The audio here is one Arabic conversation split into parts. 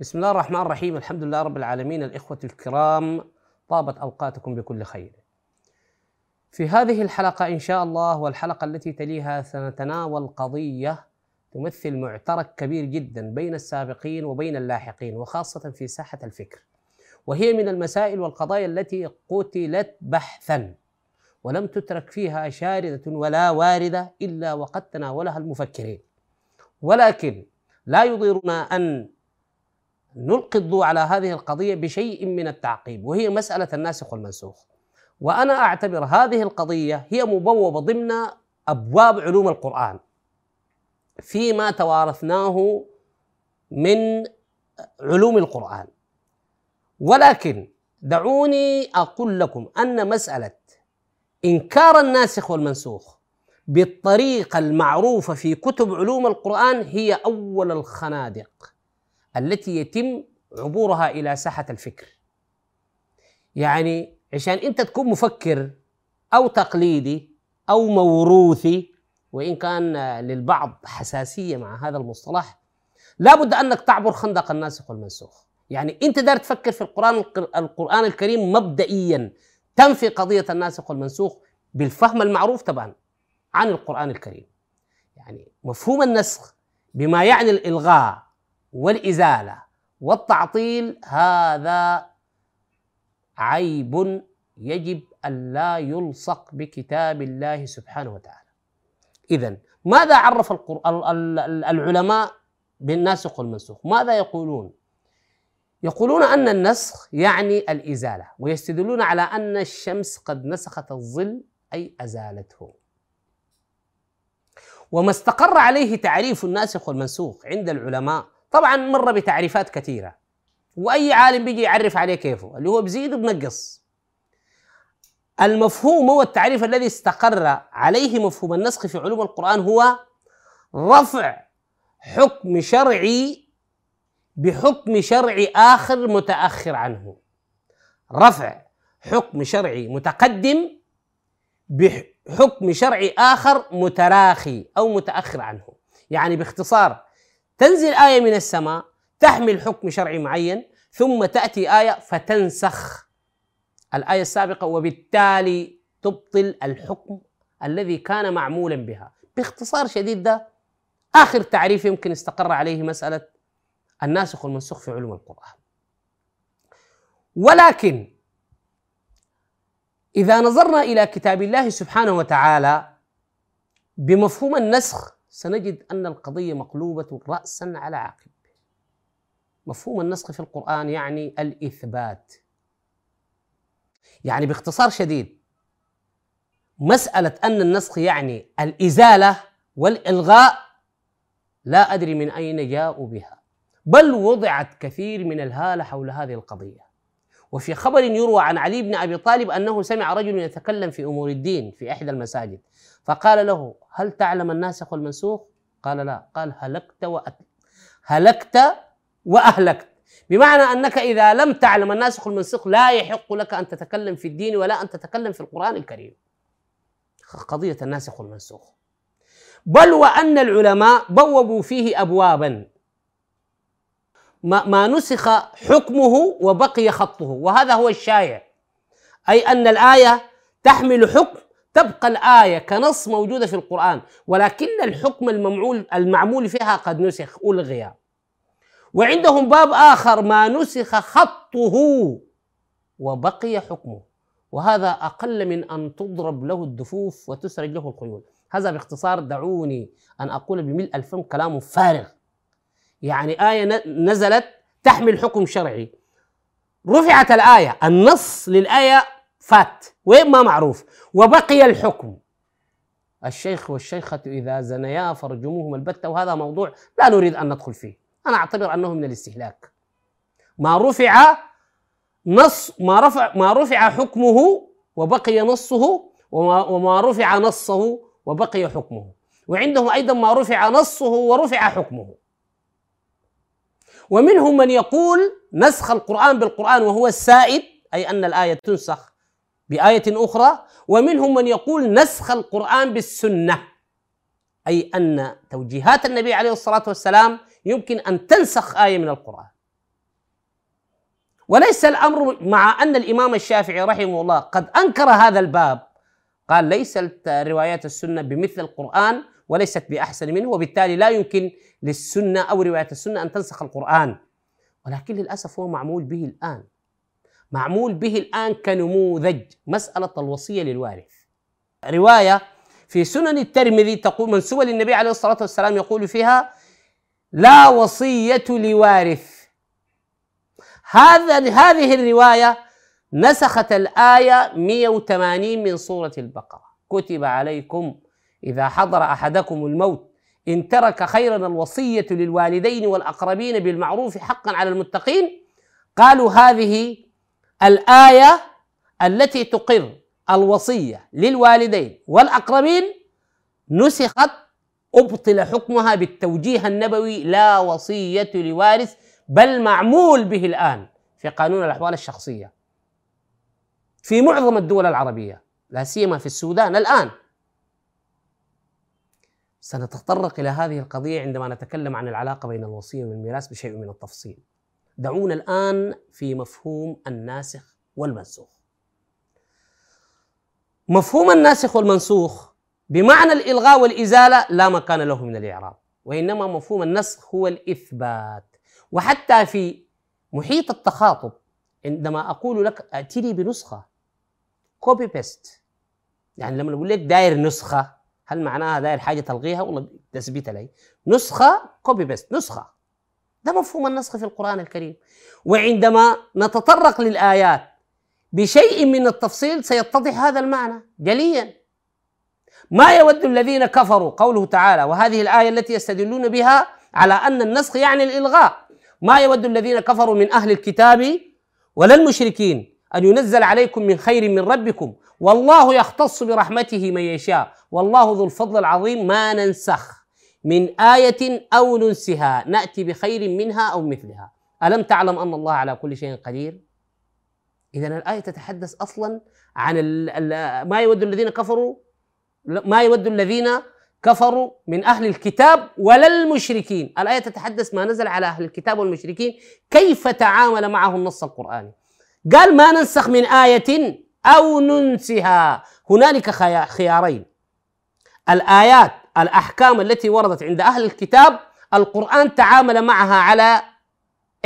بسم الله الرحمن الرحيم. الحمد لله رب العالمين. الإخوة الكرام طابت أوقاتكم بكل خير. في هذه الحلقة إن شاء الله والحلقة التي تليها سنتناول قضية تمثل معترك كبير جدا بين السابقين وبين اللاحقين وخاصة في ساحة الفكر. وهي من المسائل والقضايا التي قتلت بحثا ولم تترك فيها شاردة ولا واردة إلا وقد تناولها المفكرين. ولكن لا يضيرنا أن نلقي الضوء على هذه القضية بشيء من التعقيب وهي مسألة الناسخ والمنسوخ وأنا أعتبر هذه القضية هي مبوبة ضمن أبواب علوم القرآن فيما توارثناه من علوم القرآن. ولكن دعوني أقول لكم أن مسألة إنكار الناسخ والمنسوخ بالطريقة المعروفة في كتب علوم القرآن هي أول الخنادق. التي يتم عبورها إلى ساحة الفكر. يعني عشان أنت تكون مفكر أو تقليدي أو موروثي وإن كان للبعض حساسية مع هذا المصطلح لابد أنك تعبر خندق الناسخ والمنسوخ. يعني أنت دار تفكر في القرآن القرآن الكريم مبدئيا تنفي قضية الناسخ والمنسوخ بالفهم المعروف طبعا عن القرآن الكريم. يعني مفهوم النسخ بما يعني الإلغاء والإزالة والتعطيل هذا عيب يجب أن لا يلصق بكتاب الله سبحانه وتعالى. إذا ماذا عرف العلماء بالناسخ والمنسوخ؟ ماذا يقولون؟ يقولون أن النسخ يعني الإزالة ويستدلون على أن الشمس قد نسخت الظل أي أزالته. وما استقر عليه تعريف الناسخ والمنسوخ عند العلماء طبعا مر بتعريفات كثيرة. وأي عالم بيجي يعرف عليه كيفه اللي هو بزيد وبنقص المفهوم هو التعريف الذي استقر عليه مفهوم النسخ في علوم القرآن هو رفع حكم شرعي بحكم شرعي آخر متأخر عنه. رفع حكم شرعي متقدم بحكم شرعي آخر متراخي أو متأخر عنه. يعني باختصار تنزل آية من السماء تحمل حكم شرعي معين ثم تأتي آية فتنسخ. الآية السابقة وبالتالي تبطل الحكم الذي كان معمولا بها. باختصار شديد ده آخر تعريف يمكن استقر عليه مسألة الناسخ والمنسوخ في علوم القرآن. ولكن إذا نظرنا إلى كتاب الله سبحانه وتعالى بمفهوم النسخ سنجد أن القضية مقلوبة رأسا على عقب. مفهوم النسخ في القرآن يعني الإثبات. يعني باختصار شديد مسألة أن النسخ يعني الإزالة والإلغاء لا أدري من أين جاءوا بها بل وضعت كثير من الهالة حول هذه القضية. وفي خبر يروى عن علي بن أبي طالب أنه سمع رجل يتكلم في أمور الدين في إحدى المساجد فقال له هل تعلم الناسخ والمنسوخ؟ قال لا قال هلكت وأت... هلكت وأهلكت بمعنى أنك إذا لم تعلم الناسخ والمنسوخ لا يحق لك أن تتكلم في الدين ولا أن تتكلم في القرآن الكريم. قضية الناسخ والمنسوخ. بل وأن العلماء بوبوا فيه ابوابا ما, ما نسخ حكمه وبقي خطه. وهذا هو الشائع. أي أن الآية تحمل حكم تبقى الآية كنص موجودة في القرآن. ولكن الحكم المعمول المعمول فيها قد نسخ ألغي. وعندهم باب آخر ما نسخ خطه وبقي حكمه. وهذا أقل من أن تضرب له الدفوف وتسرج له الخيول. هذا باختصار دعوني أن أقول بملء الفم كلام فارغ. يعني آية نزلت تحمل حكم شرعي. رفعت الآية النص للآية فات وين ما معروف. وبقي الحكم. الشيخ والشيخة إذا زنيا فرجموهم البتة وهذا موضوع لا نريد أن ندخل فيه. أنا أعتبر أنه من الاستهلاك. ما رفع نص ما رفع ما رفع حكمه وبقي نصه وما, وما رفع نصه وبقي حكمه. وعندهم أيضا ما رفع نصه ورفع حكمه. ومنهم من يقول نسخ القرآن بالقرآن وهو السائد أي أن الآية تنسخ بآية أخرى. ومنهم من يقول نسخ القرآن بالسنة أي أن توجيهات النبي عليه الصلاة والسلام يمكن أن تنسخ آية من القرآن. وليس الأمر مع أن الإمام الشافعي رحمه الله قد أنكر هذا الباب قال ليست روايات السنة بمثل القرآن وليست بأحسن منه وبالتالي لا يمكن للسنة أو روايات السنة أن تنسخ القرآن. ولكن للأسف هو معمول به الآن. معمول به الآن كنموذج مسألة الوصية للوارث. رواية في سنن الترمذي تقول منسوبة للنبي عليه الصلاة والسلام يقول فيها لا وصية لوارث. هذا هذه الرواية نسخت الآية 180 من سورة البقرة. كتب عليكم إذا حضر أحدكم الموت إن ترك خيرا الوصية للوالدين والأقربين بالمعروف حقا على المتقين قالوا هذه الآية التي تقر الوصية للوالدين والأقربين نسخت أبطل حكمها بالتوجيه النبوي لا وصية لوارث بل معمول به الآن في قانون الأحوال الشخصية. في معظم الدول العربية لا سيما في السودان الآن سنتطرق إلى هذه القضية عندما نتكلم عن العلاقة بين الوصية والميراث بشيء من التفصيل. دعونا الآن في مفهوم الناسخ والمنسوخ. مفهوم الناسخ والمنسوخ بمعنى الإلغاء والإزالة لا مكان له من الإعراب وإنما مفهوم النسخ هو الإثبات. وحتى في محيط التخاطب عندما أقول لك ائتني بنسخة copy paste يعني لما أقول لك داير نسخة هل معناها داير حاجة تلغيها ولا تثبتها لي نسخة copy paste نسخة. ده مفهوم النسخ في القرآن الكريم. وعندما نتطرق للآيات بشيء من التفصيل سيتضح هذا المعنى جليا. ما يود الذين كفروا قوله تعالى وهذه الآية التي يستدلون بها على أن النسخ يعني الإلغاء. ما يود الذين كفروا من أهل الكتاب ولا المشركين أن ينزل عليكم من خير من ربكم. والله يختص برحمته من يشاء. والله ذو الفضل العظيم ما ننسخ من آية أو ننسها. نأتي بخير منها أو مثلها. ألم تعلم أن الله على كل شيء قدير؟ إذا الآية تتحدث أصلا عن ما يود الذين كفروا؟ ما يود الذين كفروا من أهل الكتاب ولا المشركين. الآية تتحدث ما نزل على أهل الكتاب والمشركين. كيف تعامل معه النص القرآني قال ما ننسخ من آية أو ننسها. هنالك خيارين. الآيات الأحكام التي وردت عند أهل الكتاب القرآن تعامل معها على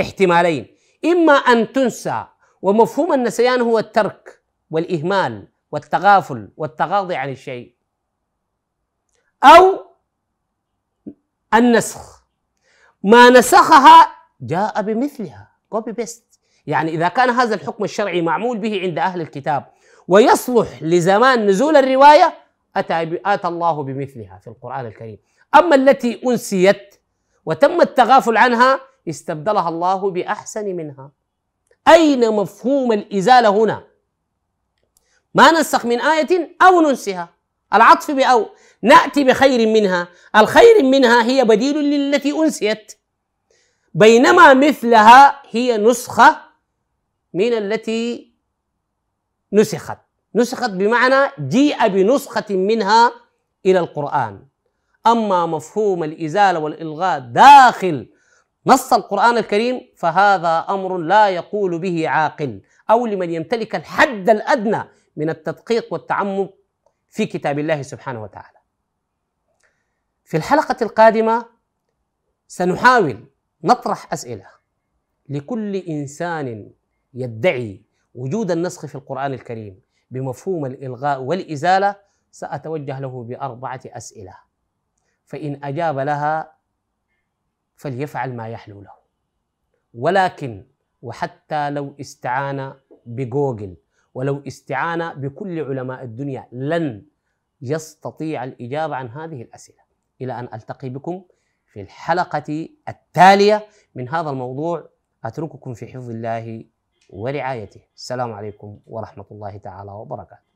احتمالين. إما أن تنسى ومفهوم النسيان هو الترك والإهمال والتغافل والتغاضي عن الشيء. أو النسخ. ما نسخها جاء بمثلها copy paste يعني إذا كان هذا الحكم الشرعي معمول به عند أهل الكتاب ويصلح لزمان نزول الرواية أتى آتى الله بمثلها في القرآن الكريم. أما التي أنسيت وتم التغافل عنها استبدلها الله بأحسن منها. أين مفهوم الإزالة هنا؟ ما ننسخ من آية أو ننسها. العطف بأو. نأتي بخير منها. الخير منها هي بديل للتي أنسيت. بينما مثلها هي نسخة من التي نسخت نسخت بمعنى جيء بنسخة منها إلى القرآن أما مفهوم الإزالة والإلغاء داخل نص القرآن الكريم فهذا أمر لا يقول به عاقل أو لمن يمتلك الحد الأدنى من التدقيق والتعمق في كتاب الله سبحانه وتعالى. في الحلقة القادمة سنحاول نطرح أسئلة لكل إنسان يدعي وجود النسخ في القرآن الكريم بمفهوم الإلغاء والإزالة سأتوجه له بأربعة أسئلة. فإن أجاب لها فليفعل ما يحلو له. ولكن وحتى لو استعان بجوجل ولو استعان بكل علماء الدنيا لن يستطيع الإجابة عن هذه الأسئلة. إلى أن ألتقي بكم في الحلقة التالية من هذا الموضوع. أترككم في حفظ الله. ورعايته السلام عليكم ورحمة الله تعالى وبركاته.